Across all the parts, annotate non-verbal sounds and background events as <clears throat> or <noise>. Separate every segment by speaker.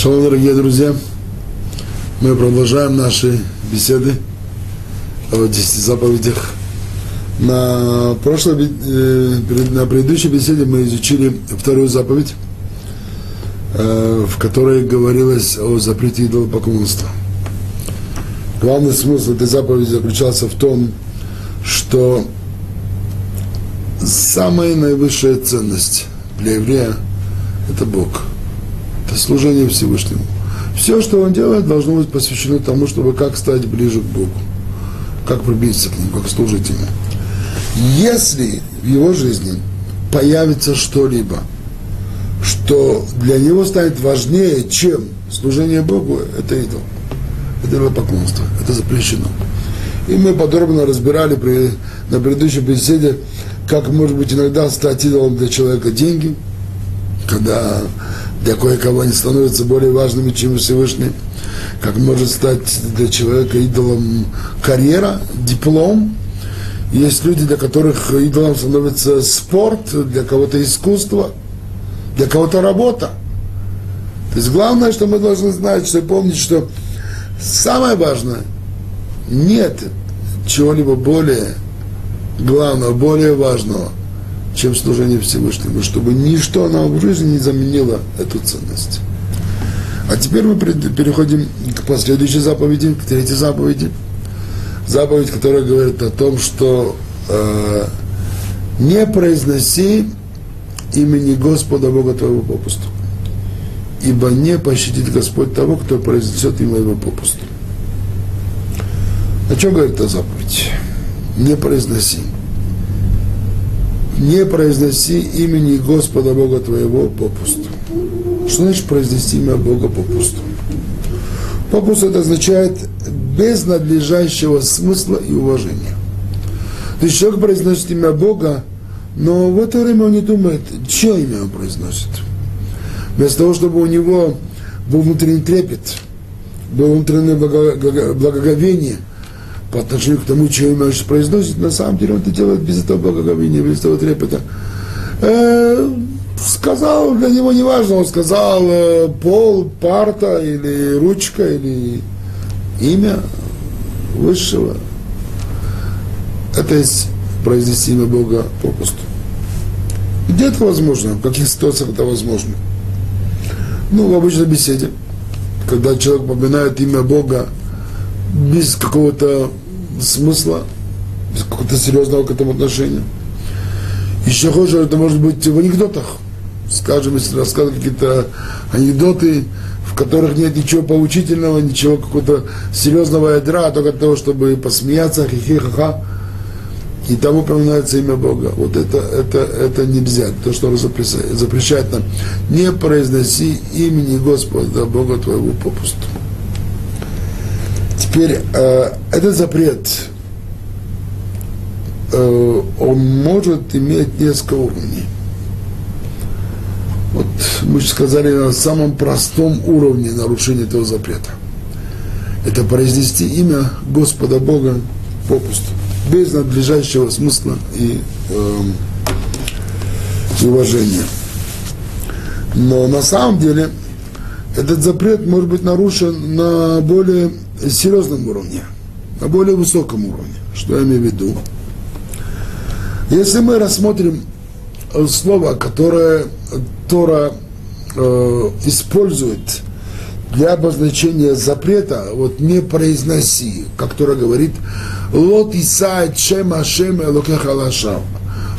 Speaker 1: Шалом, дорогие друзья! Мы продолжаем наши беседы о десяти заповедях. На прошлой, э, на предыдущей беседе мы изучили вторую заповедь, э, в которой говорилось о запрете идолопоклонства. Главный смысл этой заповеди заключался в том, что самая наивысшая ценность для еврея – это Бог – это служение Всевышнему. Все, что он делает, должно быть посвящено тому, чтобы как стать ближе к Богу, как приблизиться к Нему, как служить Ему. Если в его жизни появится что-либо, что для него станет важнее, чем служение Богу, это идол. Это поклонство, это запрещено. И мы подробно разбирали при, на предыдущей беседе, как может быть иногда стать идолом для человека деньги, когда для кое-кого они становятся более важными, чем Всевышний, как может стать для человека идолом карьера, диплом. Есть люди, для которых идолом становится спорт, для кого-то искусство, для кого-то работа. То есть главное, что мы должны знать, что помнить, что самое важное, нет чего-либо более главного, более важного – чем служение Всевышнему, чтобы ничто нам в жизни не заменило эту ценность. А теперь мы переходим к последующей заповеди, к третьей заповеди. Заповедь, которая говорит о том, что э, не произноси имени Господа Бога твоего попусту. Ибо не пощадит Господь того, кто произнесет имя его попусту. О чем говорит эта заповедь? Не произноси не произноси имени Господа Бога твоего попусту. Что значит произнести имя Бога попусту? Попусту это означает без надлежащего смысла и уважения. То есть человек произносит имя Бога, но в это время он не думает, чье имя он произносит. Вместо того, чтобы у него был внутренний трепет, было внутреннее благоговение – по отношению к тому, чье имя он произносит, на самом деле он это делает без этого благоговения, без этого трепета. Э, сказал, для него не важно, он сказал э, пол, парта или ручка, или имя высшего. Это есть произнести имя Бога попусту. Где это возможно? В каких ситуациях это возможно? Ну, в обычной беседе, когда человек поминает имя Бога без какого-то смысла, без какого-то серьезного к этому отношения. Еще хуже это может быть в анекдотах. Скажем, если рассказывать какие-то анекдоты, в которых нет ничего поучительного, ничего какого-то серьезного ядра, а только того, чтобы посмеяться, хихи-ха-ха, и там упоминается имя Бога. Вот это, это, это нельзя, то, что он запрещает, запрещает нам. Не произноси имени Господа Бога твоего попусту. Теперь э, этот запрет, э, он может иметь несколько уровней. Вот мы же сказали на самом простом уровне нарушения этого запрета. Это произнести имя Господа Бога попусту, без надлежащего смысла и э, уважения. Но на самом деле этот запрет может быть нарушен на более серьезном уровне, на более высоком уровне. Что я имею в виду? Если мы рассмотрим э, слово, которое Тора э, использует для обозначения запрета, вот не произноси, как Тора говорит, лот иса чем ашем элокехалашав.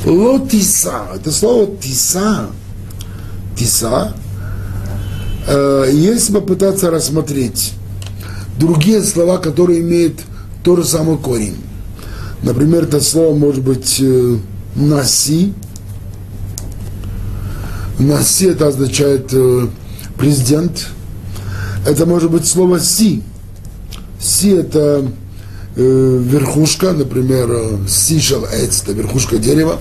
Speaker 1: Лот иса, это слово тиса, тиса, э, если попытаться рассмотреть другие слова, которые имеют тот же самый корень. Например, это слово может быть э, наси. Наси это означает э, президент. Это может быть слово си. Си это э, верхушка, например, сишел эц, это верхушка дерева.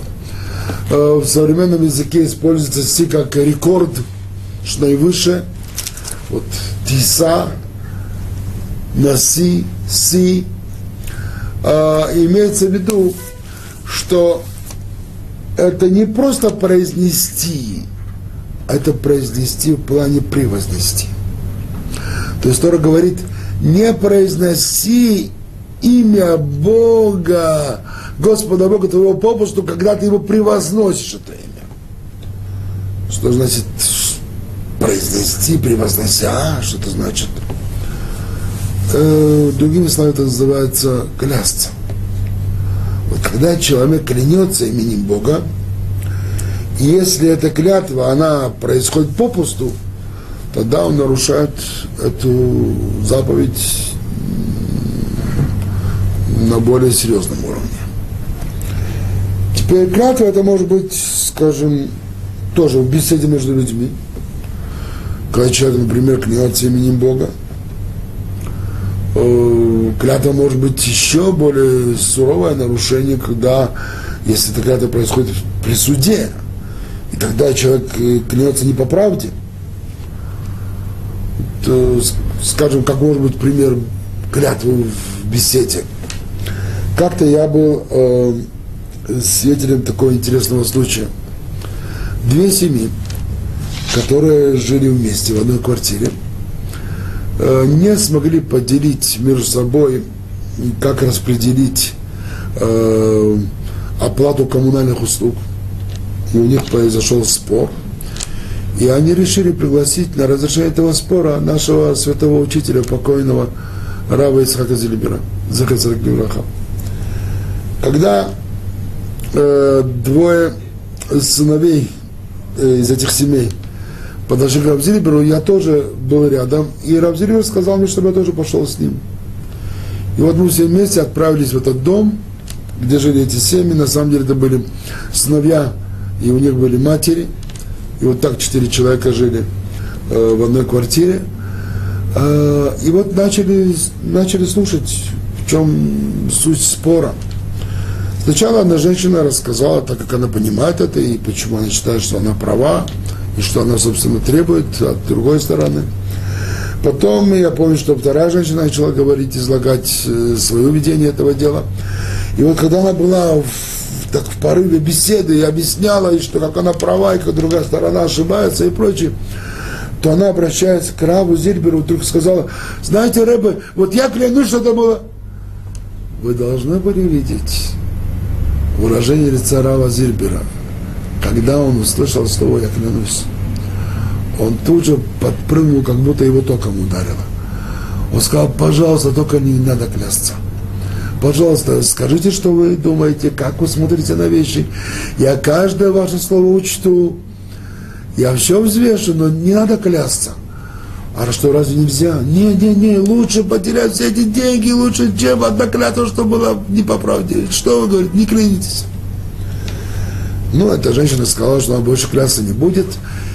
Speaker 1: В современном языке используется си как рекорд, что наивысшее. Вот тиса, наси, си, а, имеется в виду, что это не просто произнести, а это произнести в плане превознести. То есть Тора говорит, не произноси имя Бога, Господа Бога твоего попусту, когда ты его превозносишь, это имя. Что значит произнести, превознося? Что это значит? Э, другими словами, это называется клясться. Вот когда человек клянется именем Бога, если эта клятва, она происходит попусту, тогда он нарушает эту заповедь на более серьезном уровне. Теперь клятва это может быть, скажем, тоже в беседе между людьми. Когда человек, например, клянется именем Бога, клятва может быть еще более суровое нарушение, когда, если эта клятва происходит при суде, и тогда человек э, клянется не по правде, то, скажем, как может быть пример клятвы в беседе. Как-то я был э, свидетелем такого интересного случая. Две семьи, которые жили вместе в одной квартире, э, не смогли поделить между собой, как распределить э, оплату коммунальных услуг. И у них произошел спор. И они решили пригласить на разрешение этого спора нашего святого учителя, покойного Рава Исхака Зелибера, Захар Когда э, двое сыновей э, из этих семей подошли к Равзилиберу, я тоже был рядом, и Равзилибер сказал мне, чтобы я тоже пошел с ним. И вот мы все вместе отправились в этот дом, где жили эти семьи, на самом деле это были сыновья, и у них были матери, и вот так четыре человека жили э, в одной квартире. Э, и вот начали, начали слушать, в чем суть спора – Сначала одна женщина рассказала, так как она понимает это, и почему она считает, что она права, и что она, собственно, требует от другой стороны. Потом я помню, что вторая женщина начала говорить, излагать э, свое видение этого дела. И вот когда она была в, так, в порыве беседы и объясняла, и что как она права, и как другая сторона ошибается и прочее, то она обращается к Раву Зильберу, вдруг сказала, знаете, Рэбе, вот я клянусь, что это было. Вы должны были видеть выражение лица Рава Зильбера, когда он услышал слово «я клянусь», он тут же подпрыгнул, как будто его током ударило. Он сказал, пожалуйста, только не надо клясться. Пожалуйста, скажите, что вы думаете, как вы смотрите на вещи. Я каждое ваше слово учту. Я все взвешу, но не надо клясться. А что, разве нельзя? Не, не, не, лучше потерять все эти деньги, лучше, чем одна клятва, что была не по правде. Что вы говорите, не клянитесь. Ну, эта женщина сказала, что она больше клясться не будет.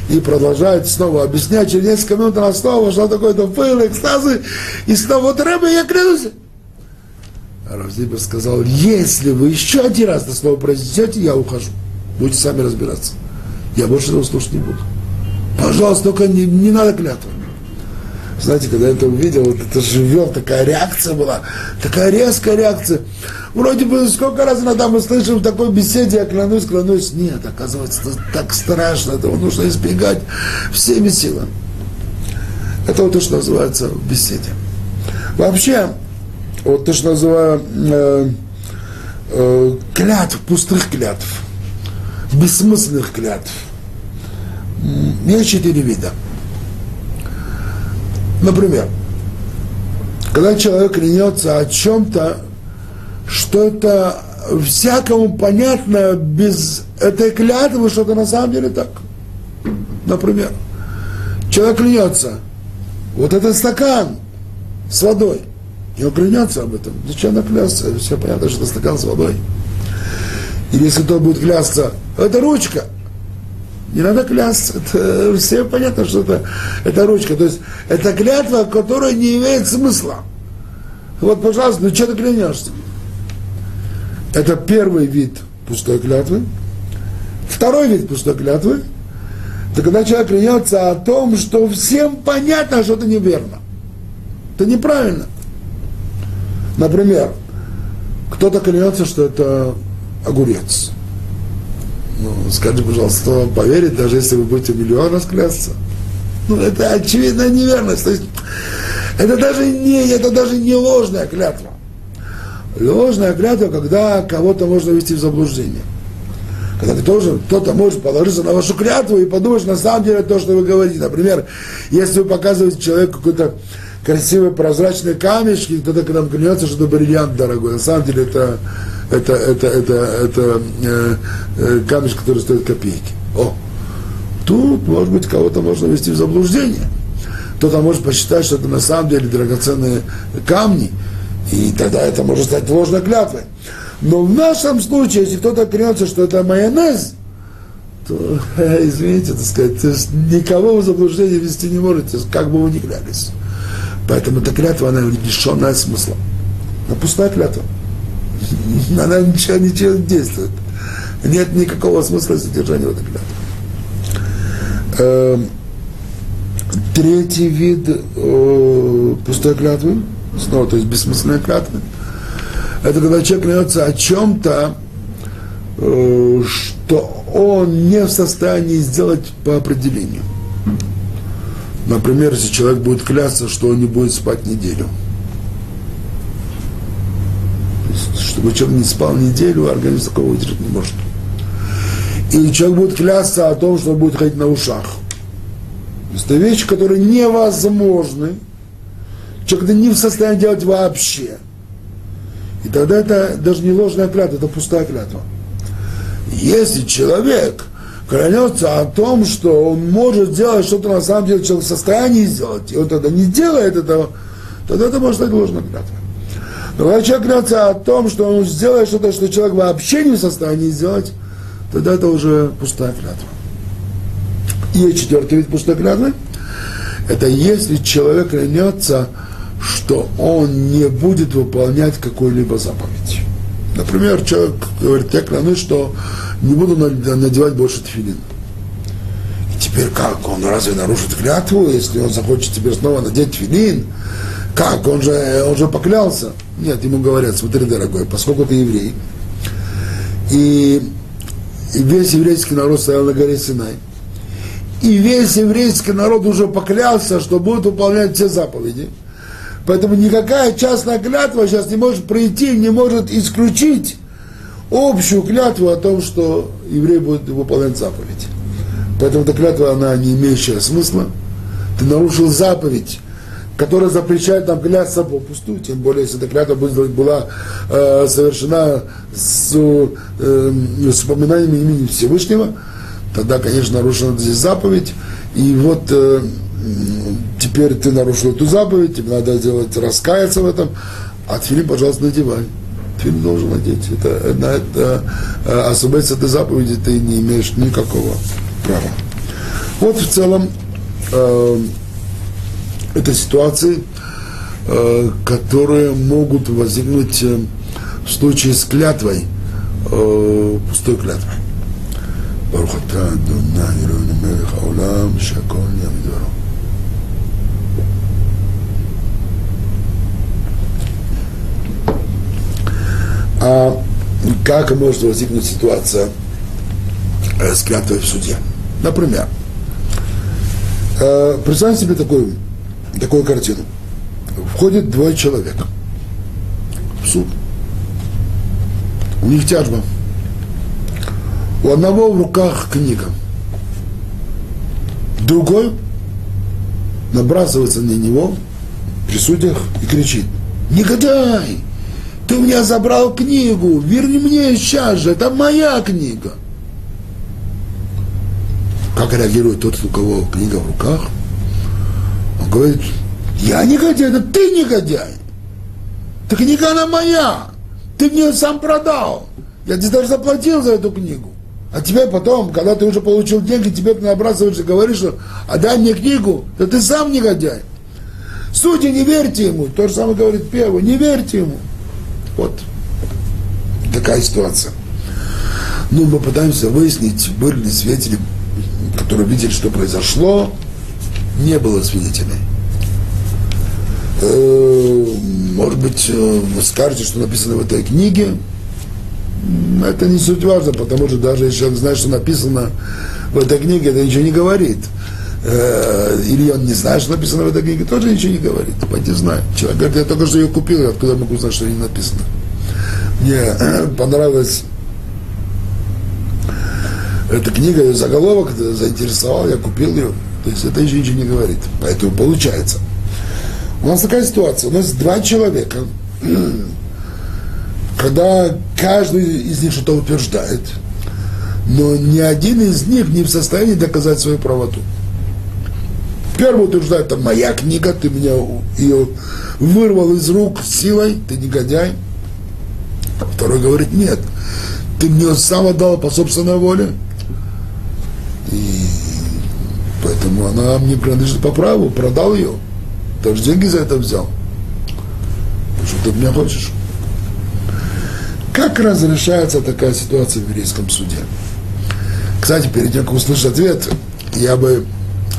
Speaker 1: И продолжает снова объяснять. Через несколько минут она снова вошла такой-то пыл, экстазы. И снова, вот я клянусь. А Равзибер сказал, если вы еще один раз это слово произнесете, я ухожу. Будете сами разбираться. Я больше этого слушать не буду. Пожалуйста, только не, не надо клятвы. Знаете, когда я это увидел, вот это живет, такая реакция была, такая резкая реакция. Вроде бы сколько раз иногда мы слышим в такой беседе, я клянусь, клянусь. Нет, оказывается, это так страшно, этого нужно избегать всеми силами. Это вот то, что называется в беседе. Вообще, вот то, что называю э, э, клятв, пустых клятв, бессмысленных клятв. Есть четыре вида. Например, когда человек клянется о чем-то, что это всякому понятно без этой клятвы, что это на самом деле так. Например, человек клянется, вот этот стакан с водой, и он клянется об этом. Зачем наклясться? Все понятно, что это стакан с водой. Или если кто будет клясться, это ручка, не надо клясться. <laughs> Это, всем понятно, что это, это ручка. То есть это клятва, которая не имеет смысла. Вот, пожалуйста, ну что ты клянешься? Это первый вид пустой клятвы. Второй вид пустой клятвы – это когда человек клянется о том, что всем понятно, что это неверно. Это неправильно. Например, кто-то клянется, что это огурец. Ну, скажи, пожалуйста, вам поверит, даже если вы будете миллион раз клясться? Ну, это очевидная неверность. То есть, Это даже не, это даже не ложная клятва. Ложная клятва, когда кого-то можно ввести в заблуждение. Когда кто-то может положиться на вашу клятву и подумать, на самом деле то, что вы говорите. Например, если вы показываете человеку какой-то красивый прозрачный камешки, кто-то к нам клянется, что это бриллиант дорогой. На самом деле это, это, это, это, это э, э, камешек, который стоит копейки. О, тут, может быть, кого-то можно ввести в заблуждение. Кто-то может посчитать, что это на самом деле драгоценные камни, и тогда это может стать ложной клятвой. Но в нашем случае, если кто-то клянется, что это майонез, то, <laughs> извините, так сказать, никого в заблуждение вести не можете, как бы вы ни клялись. Поэтому эта клятва, она лишенная смысла. Она пустая клятва. Она ничего, ничего не действует. Нет никакого смысла содержания в этой клятве. Эм, третий вид э, пустой клятвы, снова, то есть бессмысленная клятва, это когда человек клянется о чем-то, э, что он не в состоянии сделать по определению. Например, если человек будет клясться, что он не будет спать неделю. Человек не спал неделю, организм такого выдержать не может. И человек будет клясться о том, что он будет ходить на ушах. Это вещи, которые невозможны. Человек не в состоянии делать вообще. И тогда это даже не ложная клятва, это пустая клятва. Если человек клянется о том, что он может сделать что-то на самом деле человек в состоянии сделать, и он тогда не делает этого, тогда это может быть ложная клятва. Когда человек клянется о том, что он сделает что-то, что человек вообще не в состоянии сделать, тогда это уже пустая клятва. И четвертый вид пустой клятвы – это если человек клянется, что он не будет выполнять какую-либо заповедь. Например, человек говорит, я клянусь, что не буду надевать больше тфилин. И теперь как? Он разве нарушит клятву, если он захочет теперь снова надеть тфилин? Как? Он же, он же поклялся. Нет, ему говорят, смотри, дорогой, поскольку ты еврей, и, и весь еврейский народ стоял на горе Синай, и весь еврейский народ уже поклялся, что будет выполнять все заповеди – Поэтому никакая частная клятва сейчас не может пройти, не может исключить общую клятву о том, что еврей будет выполнять заповедь. Поэтому эта клятва, она не имеющая смысла. Ты нарушил заповедь, которая запрещает нам клясться попусту, тем более, если эта клятва была э, совершена с, э, с упоминанием имени Всевышнего, тогда, конечно, нарушена здесь заповедь. И вот э, теперь ты нарушил эту заповедь, тебе надо сделать, раскаяться в этом, а тфилин, пожалуйста, надевай. Тфилин должен надеть. Это, на это, э, освободиться от этой заповеди ты не имеешь никакого права. Вот в целом э, это ситуации, э, которые могут возникнуть э, в случае с клятвой, э, пустой клятвой. ברוך אתה אדוני אלוהינו מלך העולם שהכל נהיה מדברו а как может возникнуть ситуация э, с клятвой в суде. Например, э, представьте себе такую, такую картину. Входит двое человек в суд. У них тяжба. У одного в руках книга. Другой набрасывается на него при судьях и кричит, негодяй, ты у меня забрал книгу, верни мне сейчас же, это моя книга. Как реагирует тот, у кого книга в руках? Он говорит, я негодяй, это ты негодяй. Ты книга она моя. Ты мне сам продал. Я тебе даже заплатил за эту книгу. А тебе потом, когда ты уже получил деньги, тебе набрасываешь и говоришь, что отдай мне книгу, да ты сам негодяй. Судьи, не верьте ему. То же самое говорит первый, не верьте ему. Вот такая ситуация. Ну, мы пытаемся выяснить, были ли свидетели, которые видели, что произошло. Не было свидетелей. Э, может быть, э, вы скажете, что написано в этой книге. Это не суть важно, потому что даже если человек знает, что написано в этой книге, это ничего не говорит. э, или он не знает, что написано в этой книге, тоже ничего не говорит. Пойди знай. Человек говорит, я только что ее купил, откуда могу знать, что не написано. Мне понравилась эта книга, ее заголовок заинтересовал, я купил ее. То есть это еще ничего не говорит. Поэтому получается. У нас такая ситуация. У нас два человека, <clears throat> когда каждый из них что-то утверждает, но ни один из них не в состоянии доказать свою правоту. Первый утверждает, это моя книга, ты меня ее вырвал из рук силой, ты негодяй. Второй говорит, нет, ты мне сам отдал по собственной воле. И поэтому она мне принадлежит по праву, продал ее. Даже деньги за это взял. Что ты от меня хочешь? Как разрешается такая ситуация в еврейском суде? Кстати, перед тем, как услышать ответ, я бы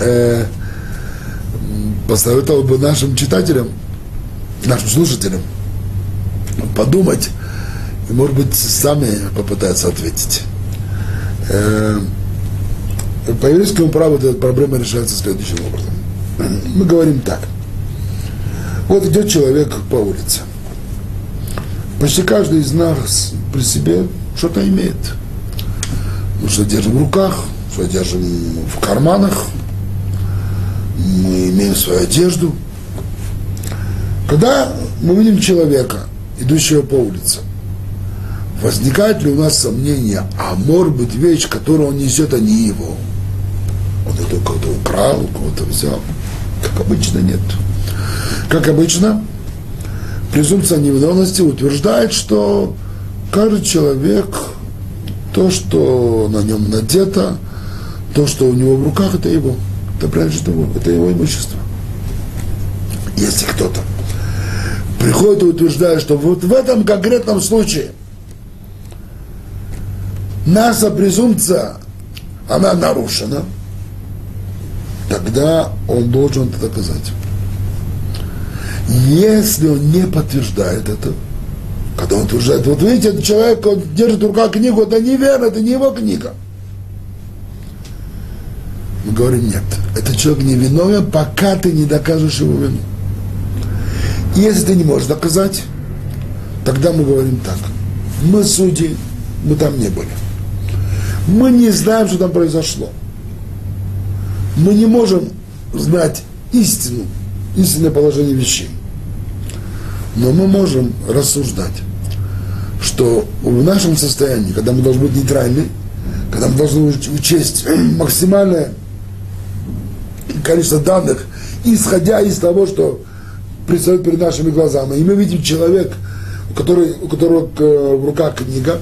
Speaker 1: э, посоветовал бы нашим читателям, нашим слушателям подумать и, может быть, сами попытаться ответить. Э, по еврейскому праву эта проблема решается следующим образом. Мы говорим так. Вот идет человек по улице. Почти каждый из нас при себе что-то имеет. Мы что держим в руках, что держим в карманах, мы имеем свою одежду. Когда мы видим человека, идущего по улице, возникает ли у нас сомнение, а может быть вещь, которую он несет, а не его? Он это кого-то украл, кого-то взял. Как обычно, нет. Как обычно, презумпция невиновности утверждает, что каждый человек, то, что на нем надето, то, что у него в руках, это его. Это принадлежит ему, это его имущество. Если кто-то приходит и утверждает, что вот в этом конкретном случае наша презумпция, она нарушена, тогда он должен это доказать. Если он не подтверждает это, когда он утверждает, вот видите, этот человек, он держит в руках книгу, это неверно, это не его книга. Мы говорим, нет, этот человек не виновен, пока ты не докажешь его вину. Если ты не можешь доказать, тогда мы говорим так. Мы судьи, мы там не были. Мы не знаем, что там произошло. Мы не можем знать истину, истинное положение вещей. Но мы можем рассуждать, что в нашем состоянии, когда мы должны быть нейтральны, когда мы должны учесть <clears throat> максимальное количество данных, исходя из того, что предстает перед нашими глазами. И мы видим человек, у, которого, у которого в руках книга,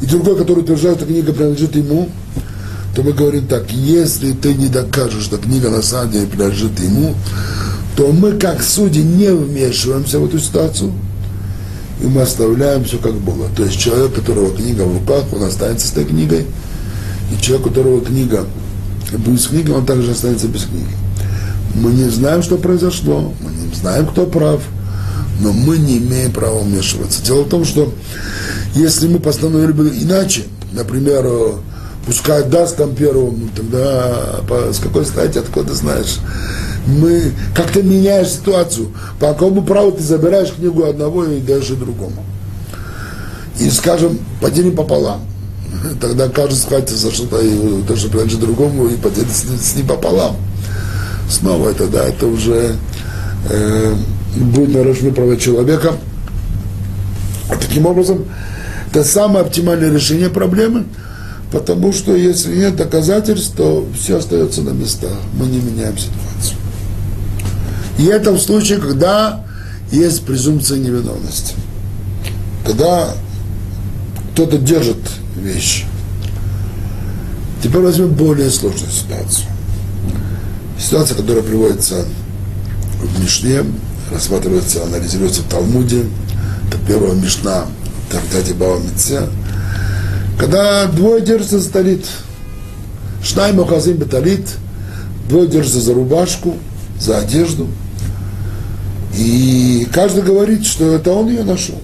Speaker 1: и другой, который утверждает, что книга принадлежит ему, то мы говорим так, если ты не докажешь, что книга на самом деле принадлежит ему, то мы, как судьи, не вмешиваемся в эту ситуацию, и мы оставляем все как было. То есть человек, у которого книга в руках, он останется с этой книгой, и человек, у которого книга будет с книгой, он также останется без книги. Мы не знаем, что произошло, мы не знаем, кто прав, но мы не имеем права вмешиваться. Дело в том, что если мы постановили бы иначе, например, пускай даст там первому, тогда по, с какой стати, откуда знаешь? Мы как-то меняешь ситуацию. По какому праву ты забираешь книгу одного и и другому? И, скажем, поделим пополам. <laughs> Тогда каждый схватится за что-то, и то, принадлежит другому, и поделит с, с ним пополам. Снова это, да, это уже э, будет нарушены права человека. А таким образом, это самое оптимальное решение проблемы – Потому что если нет доказательств, то все остается на местах. Мы не меняем ситуацию. И это в случае, когда есть презумпция невиновности. Когда кто-то держит вещи. Теперь возьмем более сложную ситуацию. Ситуация, которая приводится в Мишне, рассматривается, анализируется в Талмуде. Это первая Мишна в трактате Бава Митце, когда двое держатся за талит, Шнай Мохазим Беталит, двое держатся за рубашку, за одежду, и каждый говорит, что это он ее нашел.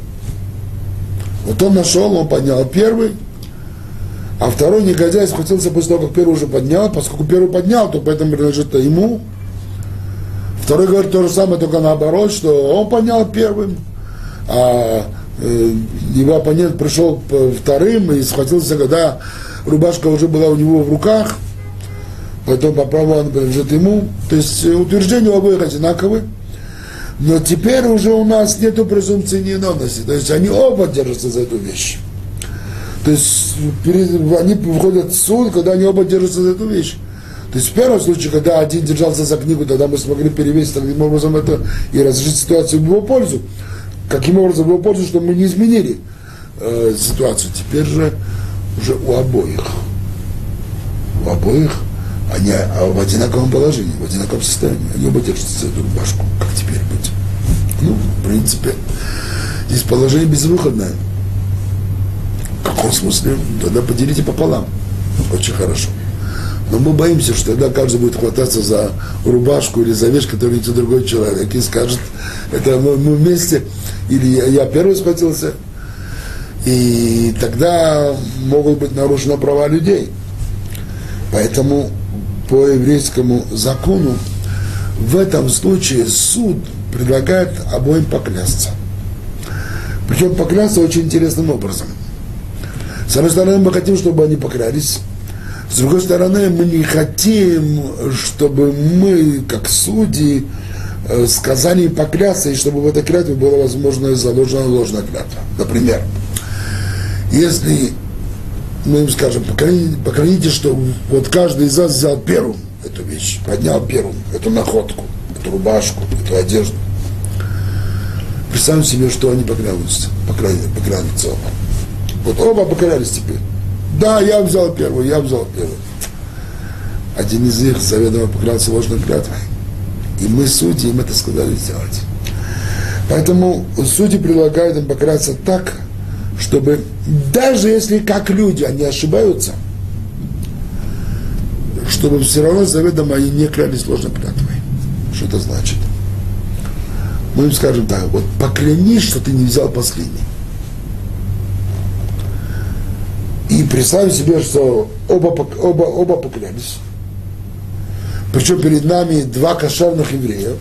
Speaker 1: Вот он нашел, он поднял первый, А второй негодяй схватился после того, как первый уже поднял, поскольку первый поднял, то поэтому принадлежит ему. Второй говорит то же самое, только наоборот, что он поднял первым, а его оппонент пришел вторым и схватился, когда рубашка уже была у него в руках, поэтому по праву она ему. То есть э, утверждения у обоих одинаковые. Но теперь уже у нас нет презумпции невиновности. То есть они оба держатся за эту вещь. То есть они выходят в суд, когда они оба держатся за эту вещь. То есть в первом случае, когда один держался за книгу, тогда мы смогли перевесить таким образом это и разрешить ситуацию в его пользу. Каким образом его пользу, чтобы мы не изменили э, ситуацию. Теперь же уже у обоих. У обоих они а в одинаковом положении, в одинаковом состоянии. Они оба держатся за эту рубашку. Как теперь быть? Ну, в принципе, здесь положение безвыходное. В каком смысле? Тогда поделите пополам. Очень хорошо. Но мы боимся, что тогда каждый будет хвататься за рубашку или за вещь, которую несет другой человек, и скажет, это мы, мы вместе, или я, я первый схватился, и тогда могут быть нарушены права людей. Поэтому по еврейскому закону в этом случае суд предлагает обоим поклясться. Причем поклясться очень интересным образом. С одной стороны, мы хотим, чтобы они поклялись. С другой стороны, мы не хотим, чтобы мы, как судьи, э, сказали им поклясться, и чтобы в этой клятве было возможно заложена ложная клятва. Например, если мы им скажем, покляните, покляните, что вот каждый из вас взял первым эту вещь, поднял первым эту находку, эту рубашку, эту одежду. Представим себе, что они поклянутся, поклянутся оба. Вот оба поклялись теперь. Да, я взял первую, я взял первую. Один из них заведомо поклялся ложной клятвой. И мы, судьи, им это сказали сделать. Поэтому судьи предлагают им покляться так, чтобы даже если как люди они ошибаются, чтобы все равно заведомо они не клялись ложной клятвой. Что это значит? Мы им скажем так, вот поклянись, что ты не взял последний. И представь себе, что оба, оба, оба поклялись. Причем перед нами два кошерных еврея,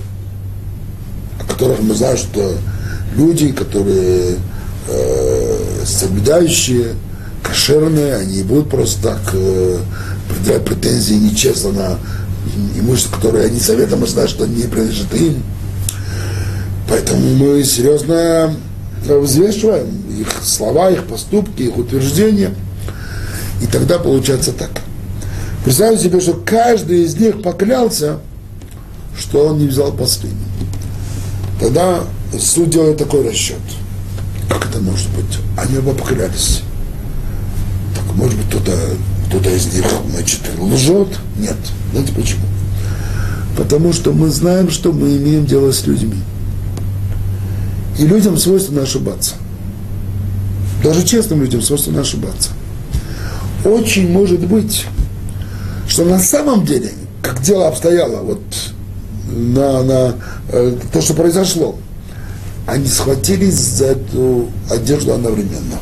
Speaker 1: о которых мы знаем, что люди, которые э, соблюдающие, кошерные, они не будут просто так э, предъявлять претензии нечестно на имущество, которое они советом, мы знаем, что не принадлежит им. Поэтому мы серьезно взвешиваем их слова, их поступки, их утверждения – и тогда получается так. Представьте себе, что каждый из них поклялся, что он не взял последний. Тогда суд делает такой расчет. Как это может быть? Они оба поклялись. Так, может быть, кто-то кто из них, значит, лжет? Нет. Знаете почему? Потому что мы знаем, что мы имеем дело с людьми. И людям свойственно ошибаться. Даже честным людям свойственно ошибаться очень может быть, что на самом деле, как дело обстояло, вот на, на э, то, что произошло, они схватились за эту одежду одновременно.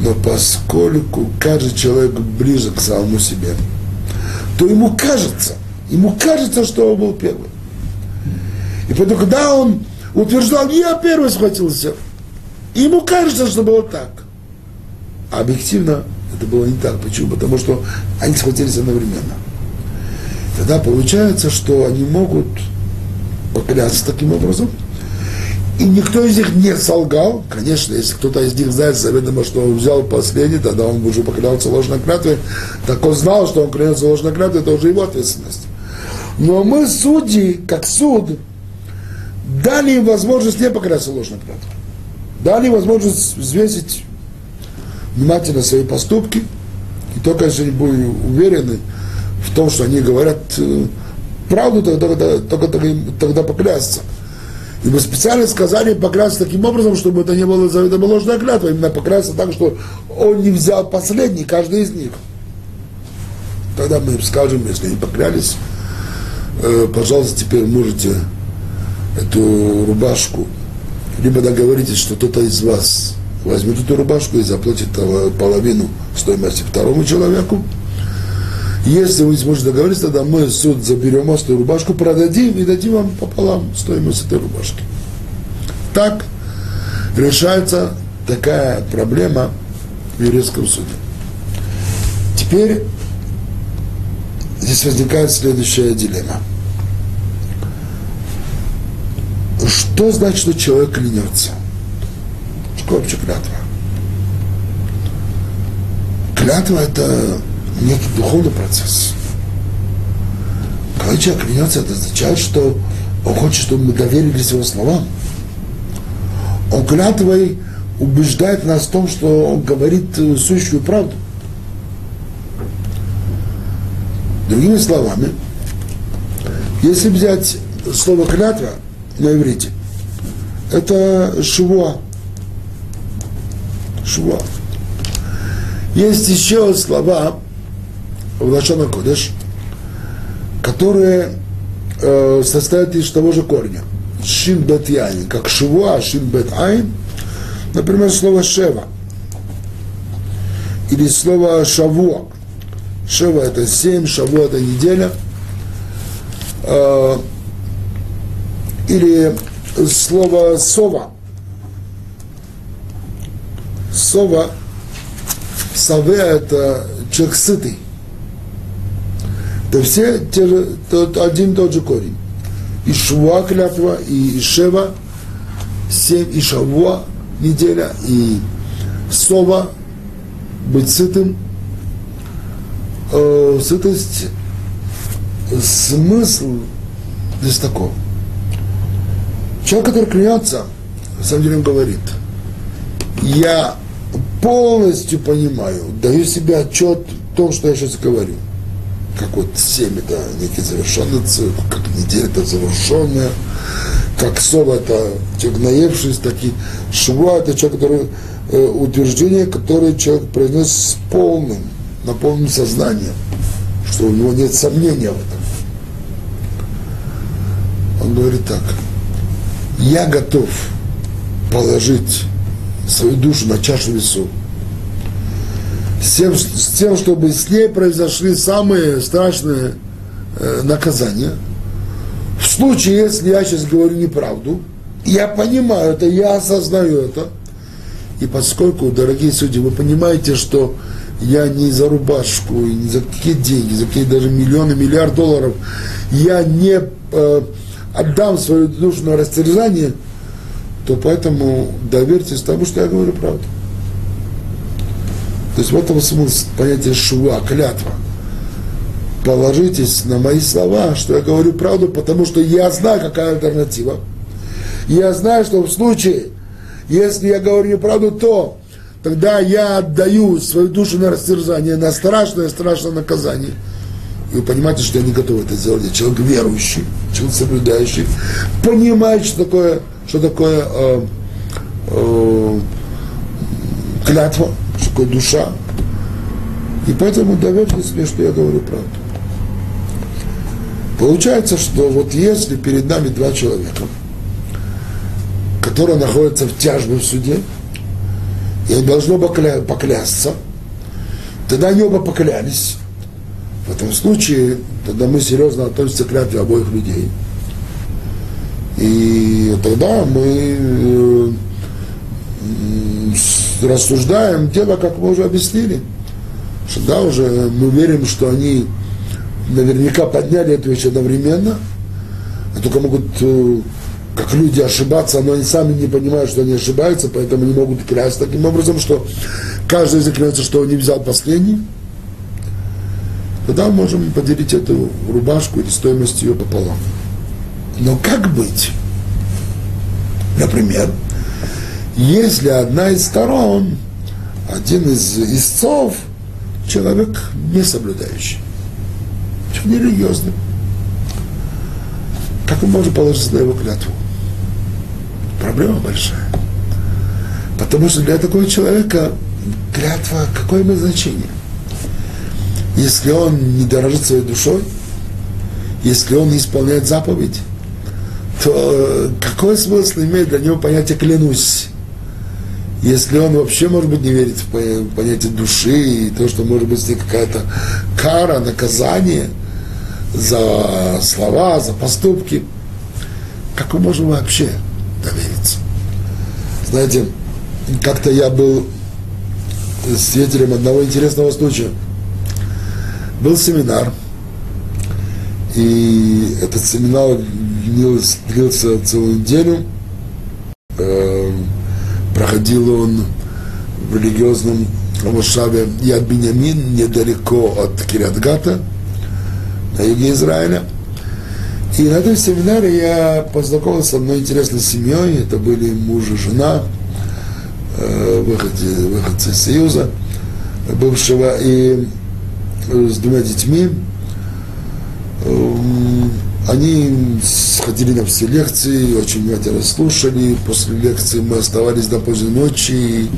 Speaker 1: Но поскольку каждый человек ближе к самому себе, то ему кажется, ему кажется, что он был первый. И поэтому, когда он утверждал, я первый схватился, ему кажется, что было так. Объективно это было не так. Почему? Потому что они схватились одновременно. Тогда получается, что они могут поклясться таким образом. И никто из них не солгал. Конечно, если кто-то из них знает заведомо, что он взял последний, тогда он уже поклялся ложной клятвой. Так он знал, что он клянется ложной клятвой, это уже его ответственность. Но мы, судьи, как суд, дали им возможность не поклясться ложной клятвой. Дали им возможность взвесить внимательно свои поступки, и только если они будут уверены в том, что они говорят э, правду, тогда, тогда, только тогда, тогда поклясться. И мы специально сказали поклясться таким образом, чтобы это не было заведомо ложная клятва, именно поклясться так, что он не взял последний, каждый из них. Тогда мы им скажем, если они поклялись, э, пожалуйста, теперь можете эту рубашку, либо договоритесь, что кто-то из вас возьмет эту рубашку и заплатит половину стоимости второму человеку. Если вы сможете договориться, тогда мы суд заберем вас эту рубашку, продадим и дадим вам пополам стоимость этой рубашки. Так решается такая проблема в еврейском суде. Теперь здесь возникает следующая дилемма. Что значит, что человек клянется? Вообще клятва? Клятва – это некий духовный процесс. Когда человек клянется, это означает, что он хочет, чтобы мы доверились его словам. Он клятвой убеждает нас в том, что он говорит э, сущую правду. Другими словами, если взять слово клятва на иврите, это швуа. Швуа. Есть еще слова в Лашона Кодеш, которые э, состоят из того же корня. Шин бет яин, как швуа, шин бет айн – Например, слово «шева» или слово «шавуа». Шева – это семь, шавуа – это неделя. А, или слово «сова». Сова, саве – это человек сытый. Это все те же, тот, один тот же корень. И швуа клятва, и шева, семь, и шавуа – неделя, и сова, быть сытым. Э, сытость, смысл здесь такой. Человек, который клянется, на самом деле он говорит, я полностью понимаю, даю себе отчет в том, что я сейчас говорю. Как вот семь это некий завершенный цикл, как неделя это завершенная, как сова это человек наевшись, такие шва это человек, который э, утверждение, которое человек произнес с полным, на полном сознанием, что у него нет сомнения в этом. Он говорит так, я готов положить свою душу на чашу весу, с тем, с тем, чтобы с ней произошли самые страшные э, наказания – в случае, если я сейчас говорю неправду, я понимаю это, я осознаю это. И поскольку, дорогие судьи, вы понимаете, что я не за рубашку, не за какие деньги, за какие даже миллионы, миллиард долларов, я не э, отдам свою душу на растерзание, то поэтому доверьтесь тому, что я говорю правду. То есть в этом смысл понятия шува, клятва – положитесь на мои слова, что я говорю правду, потому что я знаю, какая альтернатива. Я знаю, что в случае, если я говорю неправду, то тогда я отдаю свою душу на растерзание, на страшное-страшное наказание. И вы понимаете, что я не готов это сделать. Я человек верующий, человек соблюдающий, понимает, что такое, что такое э, э, клятва, что такое душа. И поэтому доверьтесь мне, что я говорю правду. Получается, что вот если перед нами два человека, которые находятся в тяжбе в суде, и они должны оба кля- поклясться, тогда они оба поклялись. В этом случае тогда мы серьезно относимся к клятве обоих людей. И тогда мы э, рассуждаем дело, как мы уже объяснили. Что да, уже мы верим, что они наверняка подняли эту вещь одновременно, а только могут, э, как люди, ошибаться, но они сами не понимают, что они ошибаются, поэтому не могут клясть таким образом, что каждый из них клянется, что он не взял последний. Тогда можем поделить эту рубашку или стоимость ее пополам. Но как быть? Например, если одна из сторон, один из истцов, человек не соблюдающий нерелигиозным. Как мы можем положиться на его клятву? Проблема большая. Потому что для такого человека клятва какое имеет значение? Если он не дорожит своей душой, если он не исполняет заповедь, то э, какой смысл имеет для него понятие «клянусь»? если он вообще, может быть, не верит в понятие души и то, что может быть какая-то кара, наказание за слова, за поступки, как мы можем вообще довериться? Знаете, как-то я был свидетелем одного интересного случая. Был семинар, и этот семинар длился, длился целую неделю. Э, проходил он в религиозном Мошаве Яд Бенямин, недалеко от Кириатгата, на юге Израиля. И на этом семинаре я познакомился с одной интересной семьей. Это были муж и жена, э, выходцы, выходцы из Союза бывшего, и с двумя детьми. Эм, они сходили на все лекции, очень внимательно слушали. После лекции мы оставались до поздней ночи и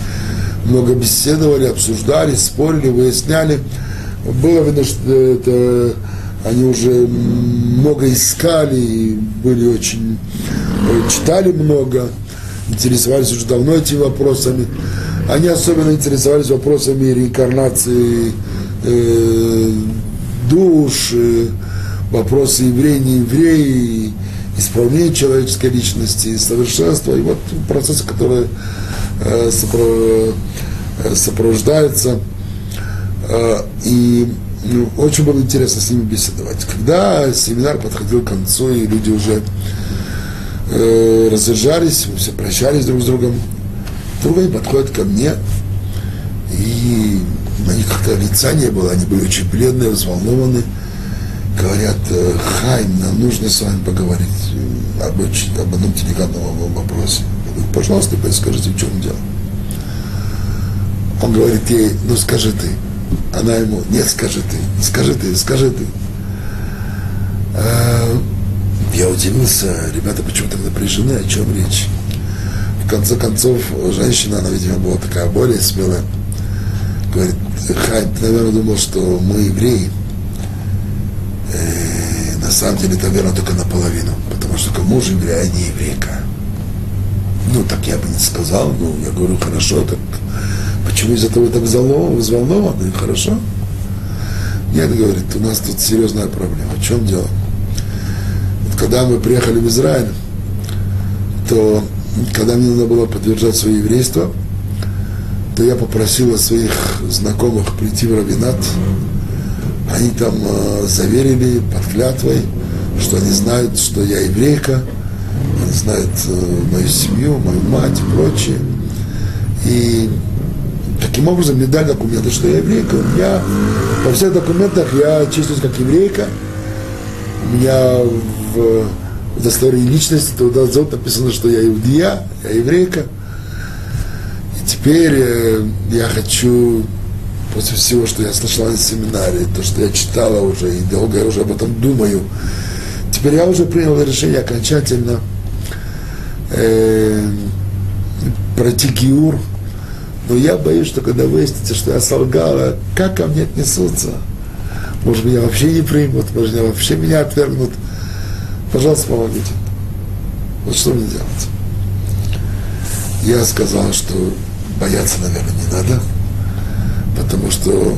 Speaker 1: много беседовали, обсуждали, спорили, выясняли. Было видно, что это, они уже много искали, были очень, читали много, интересовались уже давно этими вопросами. Они особенно интересовались вопросами реинкарнации э, душ, э, вопросы евреи, не евреи, исправление человеческой личности, совершенства. И вот процессы, которые э, э, сопровождаются. Э, и ну, очень было интересно с ними беседовать. Когда семинар подходил к концу, и люди уже э, мы все прощались друг с другом, вдруг они подходят ко мне, и на них как-то лица не было, они были очень бледные, взволнованные говорят, «Э, Хайм, нам нужно с вами поговорить об, очень, об одном деликатном вопросе. Я говорю, пожалуйста, скажите, в чем дело. Он говорит ей, ну скажи ты. Она ему, нет, скажи ты, скажи ты, скажи ты. А, я удивился, ребята почему-то напряжены, о чем речь. В конце концов, женщина, она, видимо, была такая более смелая, говорит, Хайм, ты, наверное, думал, что мы евреи, э, на самом деле это верно только наполовину, потому что только муж еврей, а не еврейка. Ну, так я бы не сказал, ну, я говорю, хорошо, так почему из этого так взволнованы, хорошо? Нет, говорит, у нас тут серьезная проблема. В чем дело? Вот когда мы приехали в Израиль, то когда мне надо было подтверждать свое еврейство, то я попросил своих знакомых прийти в Равинат, они там э, заверили под клятвой, что они знают, что я еврейка, они знают э, мою семью, мою мать и прочее. И таким образом мне дали документы, что я еврейка. У меня по всех документах я числюсь как еврейка. У меня в удостоверении личности туда написано, что я иудея, я еврейка. И теперь э, я хочу после всего, что я слышал на семинаре, то, что я читала уже, и долго я уже об этом думаю, теперь я уже принял решение окончательно э, пройти гиур, но я боюсь, что когда выяснится, что я солгала, как ко мне отнесутся? Может, меня вообще не примут, может, меня вообще меня отвергнут. Пожалуйста, помогите. Вот что мне делать? Я сказал, что бояться, наверное, не надо потому что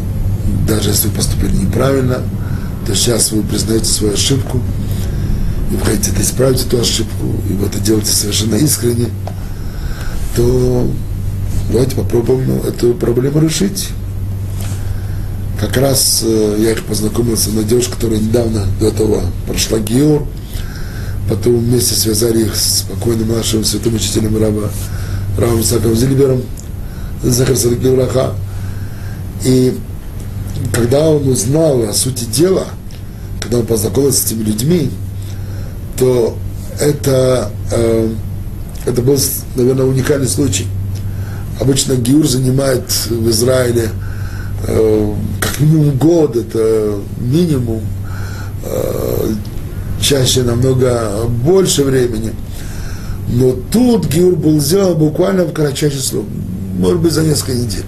Speaker 1: даже если вы поступили неправильно, то сейчас вы признаете свою ошибку, и вы хотите исправить эту ошибку, и вы это делаете совершенно искренне, то давайте попробуем ну, эту проблему решить. Как раз э, я их познакомился с девушкой, которая недавно до этого прошла Геор, потом вместе связали их с покойным нашим святым учителем раба, Равом Исаком Зильбером, Захар Садик и когда он узнал о сути дела, когда он познакомился с этими людьми, то это, э, это был, наверное, уникальный случай. Обычно Гиур занимает в Израиле э, как минимум год, это минимум, э, чаще намного больше времени. Но тут Гиур был сделан буквально в кратчайший срок, может быть, за несколько недель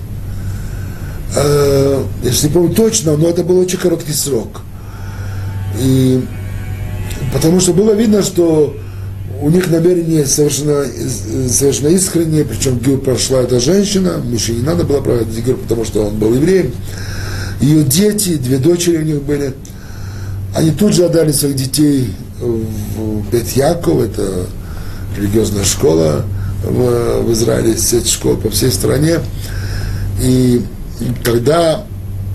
Speaker 1: э, если не помню точно, но это был очень короткий срок. И потому что было видно, что у них намерение совершенно, совершенно искреннее, причем Гюр прошла эта женщина, мужчине не надо было проводить Гюр, потому что он был евреем. Ее дети, две дочери у них были, они тут же отдали своих детей в Бет Яков, это религиозная школа в, в Израиле, сеть школ по всей стране. И когда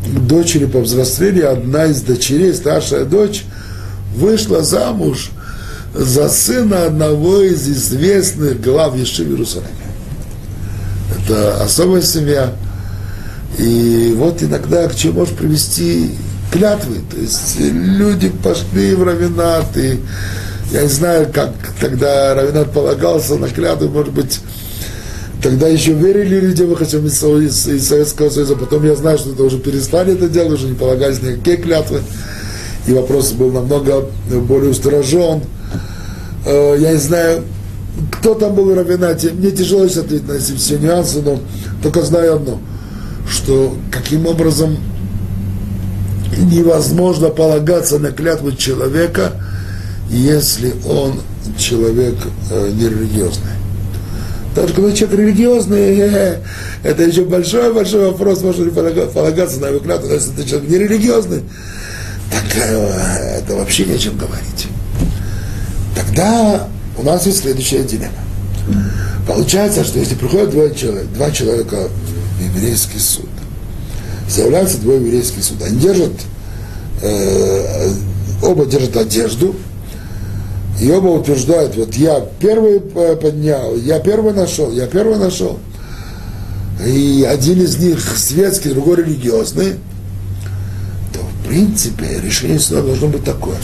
Speaker 1: дочери повзрослели, одна из дочерей, старшая дочь, вышла замуж за сына одного из известных глав Еши в Иерусалиме. Это особая семья. И вот иногда к чему может привести клятвы. То есть люди пошли в равенат, и я не знаю, как тогда равенат полагался на клятву, может быть, тогда еще верили люди, выходцам из, из, из Советского Союза, потом я знаю, что это уже перестали это делать, уже не полагались никакие клятвы, и вопрос был намного более устражен. Э, я не знаю, кто там был в равенате, мне тяжело сейчас ответить на эти все нюансы, но только знаю одно, что каким образом невозможно полагаться на клятву человека, если он человек э, нерелигиозный. Даже когда человек религиозный, <laughs> э, это еще большой-большой вопрос, можно ли полагаться на его клятву, если это человек нерелигиозный, так э, это вообще не о чем говорить. Тогда у нас есть следующая дилемма. Получается, что если приходят два человека, два человека в еврейский суд, заявляются двое еврейских суд. Они держат, э, оба держат одежду, и оба утверждают, вот я первый поднял, я первый нашел, я первый нашел. И один из них светский, другой религиозный, то в принципе решение суда должно быть такое.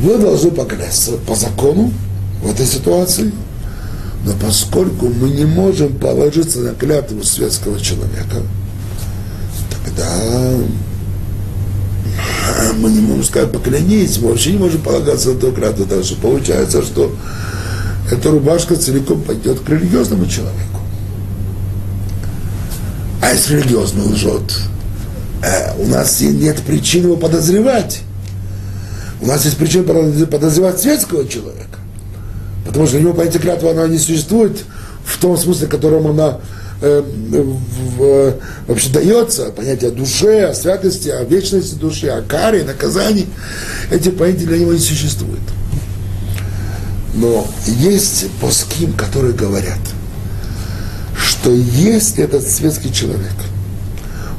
Speaker 1: Вы должны поклясться по закону в этой ситуации, но поскольку мы не можем положиться на клятву светского человека, тогда <clears throat> мы не можем сказать, поклянись, мы вообще не можем полагаться на клятву, так что получается, что эта рубашка целиком пойдет к религиозному человеку. А если религиозный лжет, э, у нас нет причин его подозревать. У нас есть причина подозревать светского человека. Потому что у него понятие клятвы, она не существует в том смысле, в котором она в, вообще дается понятие о душе, о святости, о вечности души, о каре, наказании. Эти понятия для него не существуют. Но есть поским, которые говорят, что если этот светский человек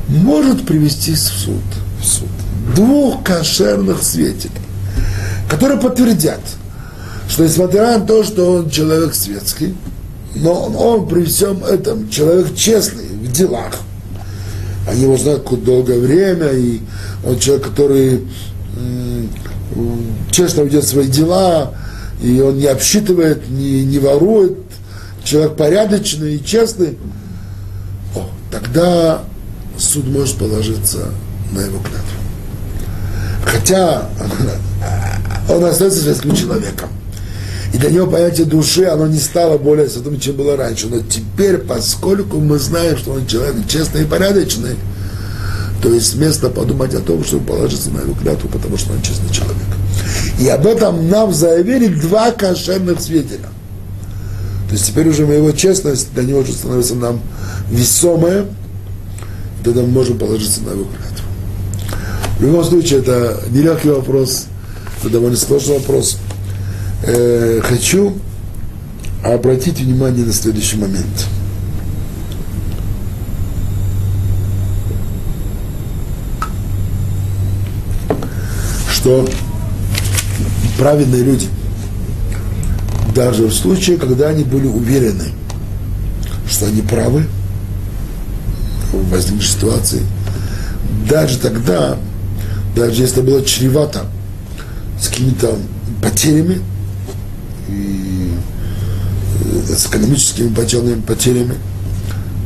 Speaker 1: может привести в суд, в суд двух кошерных свидетелей, которые подтвердят, что несмотря на то, что он человек светский, но он, он при всем этом человек честный в делах. Они его знают долгое время, и он человек, который честно ведет свои дела, и он не обсчитывает, не, не ворует, человек порядочный и честный, о, тогда суд может положиться на его клятву. Хотя он <laughs> остается светским человеком. И для него понятие души, оно не стало более святым, чем было раньше. Но теперь, поскольку мы знаем, что он человек честный и порядочный, то есть место подумать о том, чтобы положиться на его клятву, потому что он честный человек. И об этом нам заявили два кошерных свидетеля. То есть теперь уже его честность для него уже становится нам весомая, тогда мы можем положиться на его клятву. В любом случае, это нелегкий вопрос, это довольно сложный вопрос э, хочу обратить внимание на следующий момент. Что праведные люди, даже в случае, когда они были уверены, что они правы возникшей ситуации, даже тогда, даже если было чревато с какими-то потерями, и э, с экономическими потерями, потерями,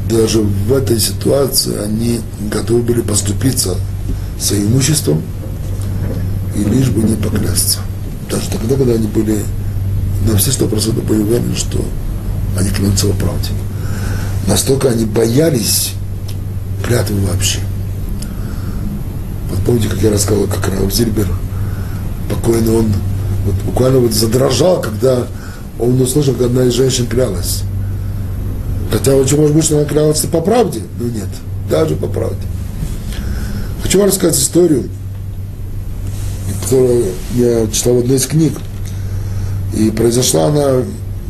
Speaker 1: даже в этой ситуации они готовы были поступиться своим имуществом и лишь бы не поклясться. Даже тогда, когда они были на все сто процентов были уверены, что они клянутся в правде. Настолько они боялись клятвы вообще. Вот помните, как я рассказывал, как Рав Зильбер, покойный он вот буквально вот задрожал, когда он услышал, как одна из женщин клялась. Хотя очень может быть, что она клялась по правде, но нет, даже по правде. Хочу вам рассказать историю, которую я читал в одной из книг. И произошла она,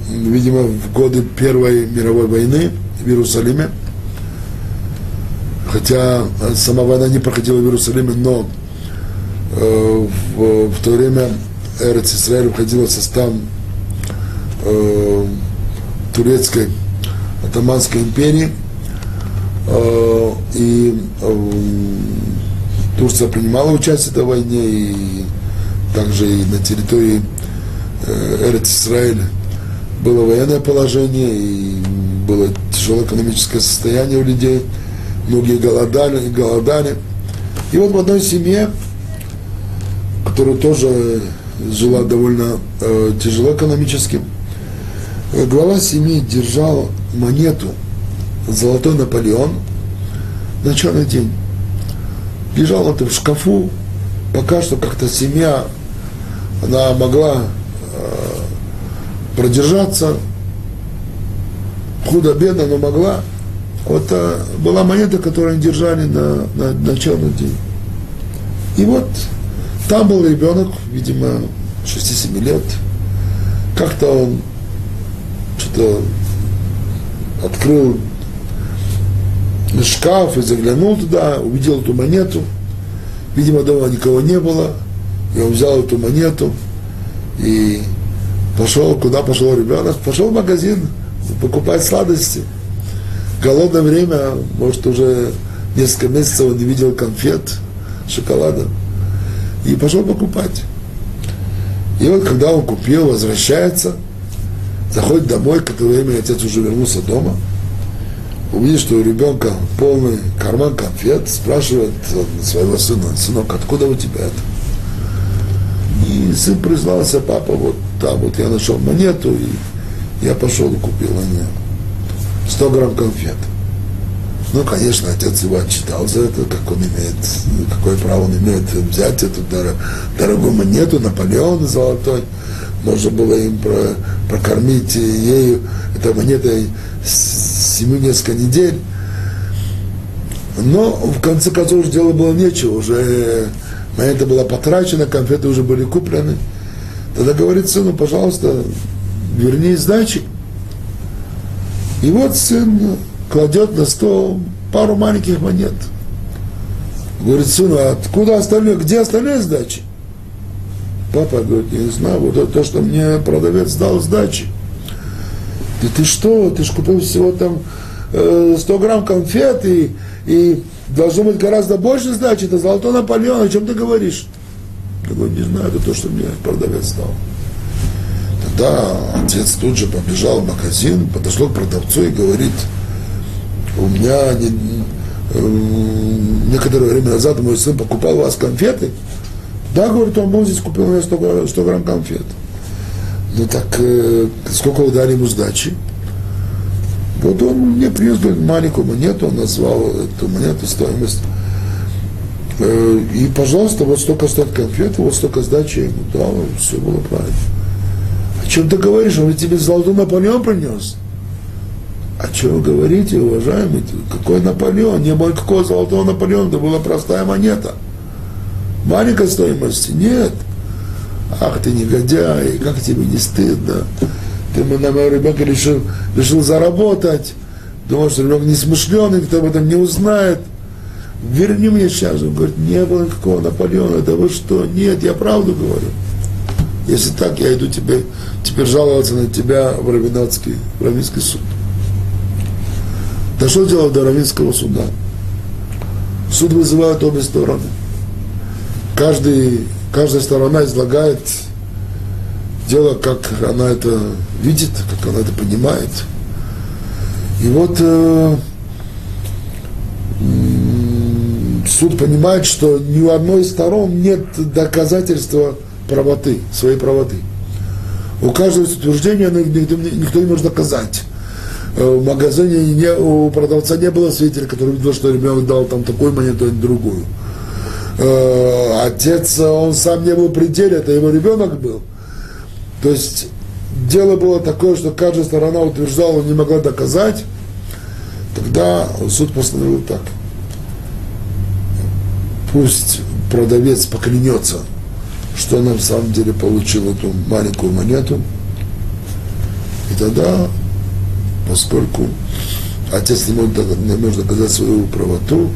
Speaker 1: видимо, в годы Первой мировой войны в Иерусалиме. Хотя сама война не проходила в Иерусалиме, но э, в, в то время Эрец Израиль входила в состав э, турецкой Атаманской империи. Э, и э, Турция принимала участие в этой войне, и также и на территории э, Израиля было военное положение, и было тяжелое экономическое состояние у людей, многие голодали, и голодали. И вот в одной семье, которая тоже жила довольно э, тяжело экономически, э, глава семьи держал монету «Золотой Наполеон» на черный день. Лежал это в шкафу, пока что как-то семья, она могла э, продержаться, худо-бедно, но могла. Вот э, была монета, которую они держали на, на, на черный день. И вот там был ребенок, видимо, 6-7 лет. Как-то он что-то открыл шкаф и заглянул туда, увидел эту монету. Видимо, дома никого не было. И он взял эту монету и пошел, куда пошел ребенок? Пошел в магазин покупать сладости. Голодное время, может, уже несколько месяцев он не видел конфет, шоколада. И пошел покупать. И вот когда он купил, возвращается, заходит домой, к этому времени отец уже вернулся дома, увидит, что у ребенка полный карман конфет, спрашивает своего сына, сынок, откуда у тебя это? И сын признался, папа, вот там вот я нашел монету, и я пошел и купил на нее 100 грамм конфет. Ну, конечно, отец его отчитал за это, как он имеет, какое право он имеет взять эту дорогую монету, Наполеон золотой. Можно было им про, прокормить ею, этой монетой семью несколько недель. Но в конце концов уже дело было нечего, уже монета была потрачена, конфеты уже были куплены. Тогда говорит сыну, пожалуйста, верни сдачи. И вот сын кладет на стол пару маленьких монет. Говорит, сыну, а откуда остальное, где остальные сдачи? Папа говорит, не знаю, вот это то, что мне продавец дал сдачи. Да ты что, ты же купил всего там э, 100 грамм конфет и, и должно быть гораздо больше сдачи, это золотой Наполеон, о чем ты говоришь? Я говорю, не знаю, это то, что мне продавец дал. Тогда отец тут же побежал в магазин, подошел к продавцу и говорит, у меня не, э, некоторое время назад мой сын покупал у вас конфеты. Да, говорит, он был здесь, купил у меня 100, 100 грамм конфет. Ну так, э, сколько вы дали ему сдачи? Вот он мне принес маленькую монету, он назвал эту монету стоимость. Э, и, пожалуйста, вот столько стоит конфеты, вот столько сдачи я ему дал, все было правильно. О чем ты говоришь? Он тебе золотой Наполеон принес. О чем вы говорите, уважаемый? Какой Наполеон? Не было никакого золотого Наполеона, это была простая монета. Маленькой стоимости? Нет. Ах ты негодяй, как тебе не стыдно. Ты на моего ребенка решил, решил заработать. Думал, что ребенок несмышленый, кто об этом не узнает. Верни мне сейчас. Он говорит, не было никакого Наполеона. Да вы что? Нет, я правду говорю. Если так, я иду тебе, теперь жаловаться на тебя в Равинский суд. Дошло дело до Равинского суда. Суд вызывает обе стороны. Каждый, каждая сторона излагает дело, как она это видит, как она это понимает. И вот э, суд понимает, что ни у одной из сторон нет доказательства правоты, своей правоты. У каждого утверждения никто, никто не может доказать. Э, в магазине не, у продавца не было свидетеля, который видел, что ребенок дал там такую монету, а другую. Э, отец, он сам не был в пределе, это его ребенок был. То есть дело было такое, что каждая сторона утверждала, не могла доказать, тогда суд постановил так. Пусть продавец поклянется, что он на самом деле получил эту маленькую монету, и тогда, поскольку отец не может, не может доказать свою правоту,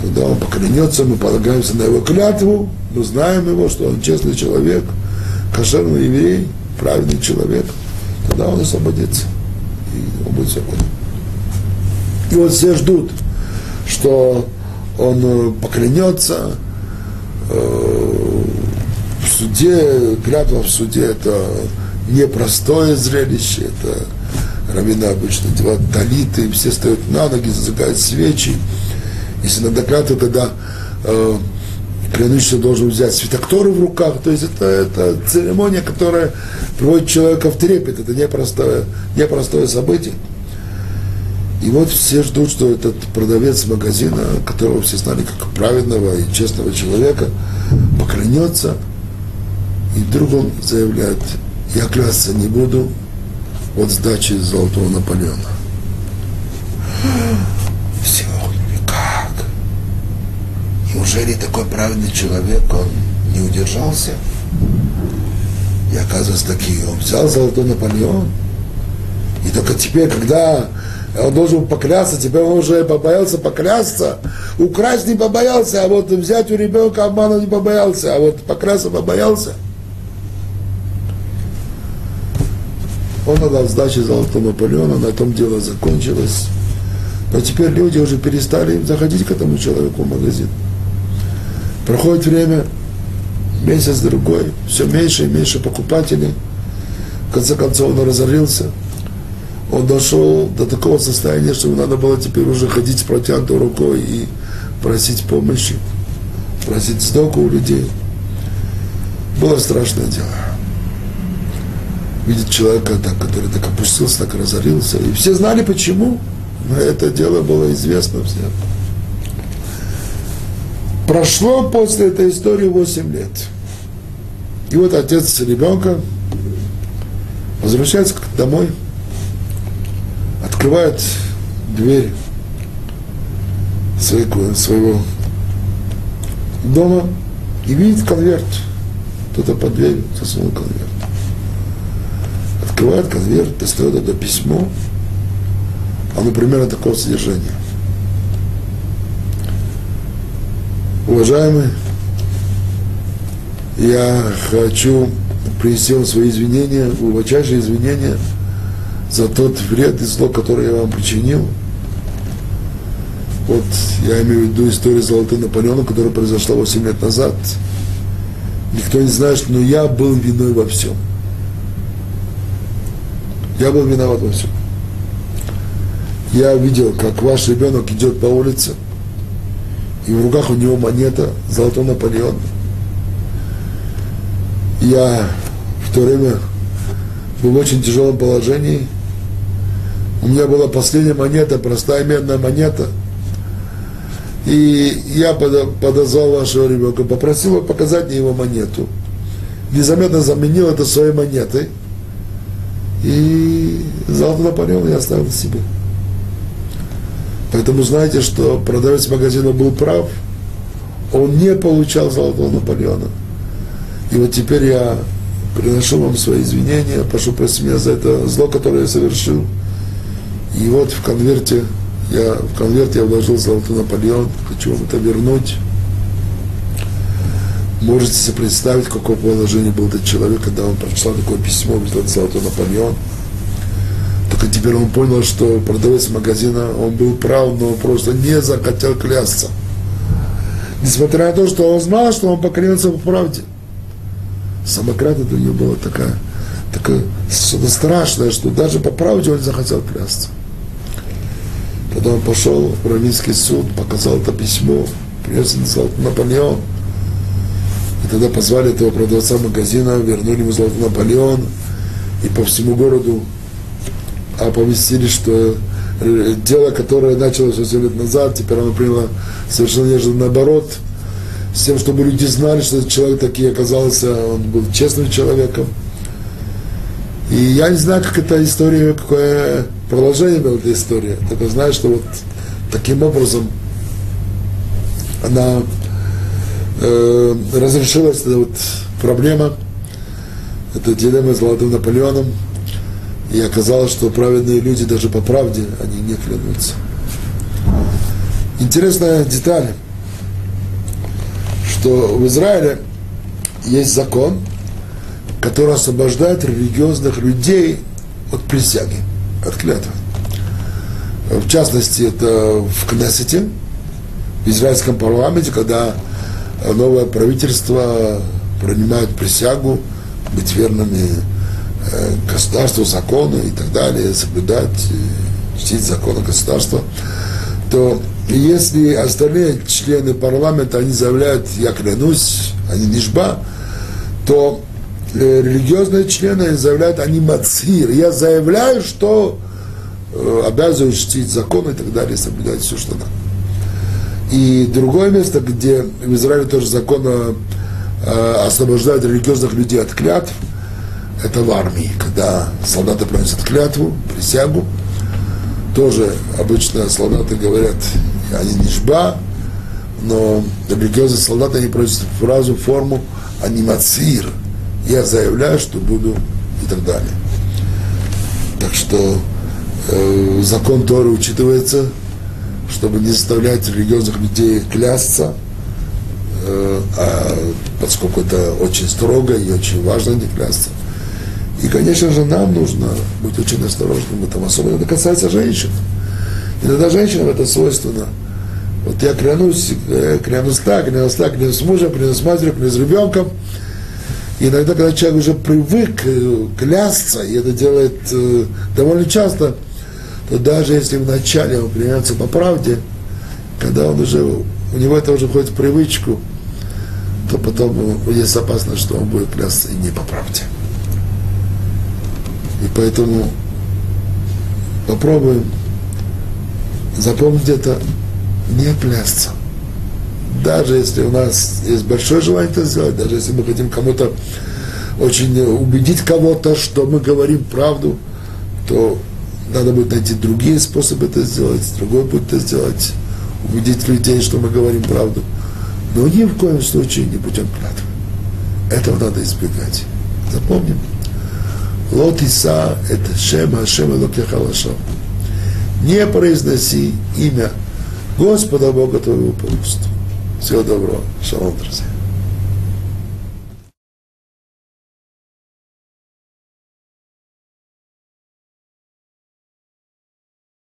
Speaker 1: тогда он поклянется, мы полагаемся на его клятву, мы знаем его, что он честный человек, кошерный еврей, правильный человек, тогда он освободится, и он будет свободен. И вот все ждут, что он э, поклянется, э, в суде, клятва в суде это непростое зрелище, это раввины обычно делают талиты, все стоят на ноги, зажигают свечи. Если надо клятву, тогда э, клянущийся должен взять светокторы в руках, то есть это, это церемония, которая приводит человека в трепет, это непростое, непростое событие. И вот все ждут, что этот продавец магазина, которого все знали как праведного и честного человека, поклянется, и вдруг он заявляет, я клясться не буду от сдачи Золотого Наполеона. Все, как? Неужели такой праведный человек, он не удержался? И оказывается, таки он взял Золотой Наполеон. И только теперь, когда он должен поклясться, теперь он уже побоялся поклясться, украсть не побоялся, а вот взять у ребенка обмана не побоялся, а вот поклясться побоялся – Он отдал сдачи Золотого Наполеона, на том дело закончилось. Но теперь люди уже перестали заходить к этому человеку в магазин. Проходит время, месяц-другой, все меньше и меньше покупателей. В конце концов он разорился. Он дошел до такого состояния, что ему надо было теперь уже ходить с протянутой рукой и просить помощи, просить сдоку у людей. Было страшное дело видит человека, так, который так опустился, так разорился. И все знали почему. Но это дело было известно всем. Прошло после этой истории 8 лет. И вот отец ребенка возвращается домой, открывает дверь своего, дома и видит конверт. Кто-то под дверью засунул конверт открывает конверт, достает это письмо, оно примерно такого содержания. Уважаемый, я хочу принести вам свои извинения, глубочайшие извинения за тот вред и зло, которое я вам причинил. Вот я имею в виду историю Золотым Наполеоном, которая произошла 8 лет назад. Никто не знает, но я был виной во всем. Я был виноват во всем. Я видел, как ваш ребенок идет по улице, и в руках у него монета золотой Наполеон. Я в то время был в очень тяжелом положении. У меня была последняя монета, простая медная монета. И я подозвал вашего ребенка, попросил его показать мне его монету. Незаметно заменил это своей монетой – и золото Наполеон я оставил себе. Поэтому знаете, что продавец магазина был прав, он не получал золотого Наполеона. И вот теперь я приношу вам свои извинения, прошу простить меня за это зло, которое я совершил. И вот в конверте я, в конверте я вложил золотой Наполеон, хочу вам это вернуть. Можете себе представить, в каком положении был этот человек, когда он прочитал такое письмо, взял золотой Наполеон. Только теперь он понял, что продавец магазина, он был прав, но просто не захотел клясться. Несмотря на то, что он знал, что он поклянется по правде. Самократно для него было такая, такое что-то страшное, что даже по правде он не захотел клясться. Когда он пошел в Равинский суд, показал это письмо, принес Наполеон, тогда позвали этого продавца магазина, вернули ему золотой Наполеон, и по всему городу оповестили, что э, дело, которое началось 8 лет назад, теперь оно приняло совершенно неожиданно наоборот, с тем, чтобы люди знали, что этот человек таки оказался, он был честным человеком. И я не знаю, как эта история, какое продолжение была эта история. Только знаю, что вот таким образом она э, разрешилась эта вот проблема, эта дилемма с Золотым Наполеоном, и оказалось, что праведные люди даже по правде, они не клянутся. Интересная деталь, что в Израиле есть закон, который освобождает религиозных людей от присяги, от клятвы. В частности, это в Кнессете, в израильском парламенте, когда новое правительство принимает присягу быть верными э, государству, закону и так далее, соблюдать, чтить законы государства, то если остальные члены парламента, они заявляют, я клянусь, они нишба, то э, религиозные члены заявляют, они мацир. Я заявляю, что э, обязываюсь чтить закон и так далее, соблюдать все, что надо. И другое место, где в Израиле тоже закон э, освобождает религиозных людей от клятв, это в армии, когда солдаты приносят клятву, присягу, тоже обычно солдаты говорят, они не жба, но религиозные солдаты, они просят фразу, форму, они мацир, я заявляю, что буду и так далее. Так что э, закон Торы учитывается, чтобы не заставлять религиозных людей клясться, э, а, поскольку это очень строго и очень важно не клясться. И, конечно же, нам нужно быть очень осторожным в этом, особенно это касается женщин. Иногда женщинам это свойственно. Вот я клянусь, э, клянусь так, клянусь так, клянусь с мужем, клянусь с матерью, клянусь с ребенком. И иногда, когда человек уже привык э, клясться, и это делает довольно часто, то даже если вначале он клянется по правде, когда он уже, у него это уже входит в привычку, то потом есть опасность, что он будет клясться и не по правде. И поэтому попробуем запомнить это, не клясться. Даже если у нас есть большое желание это сделать, даже если мы хотим кому-то очень убедить кого-то, что мы говорим правду, то надо будет найти другие способы это сделать, другой путь это сделать, убедить людей, что мы говорим правду. Но ни в коем случае не путем клятвы. Этого надо избегать. Запомним. Лотиса – это Шема, Шема Локеха Лашам. Не произноси имя Господа Бога твоего по усту. Всего доброго. Шалом, друзья.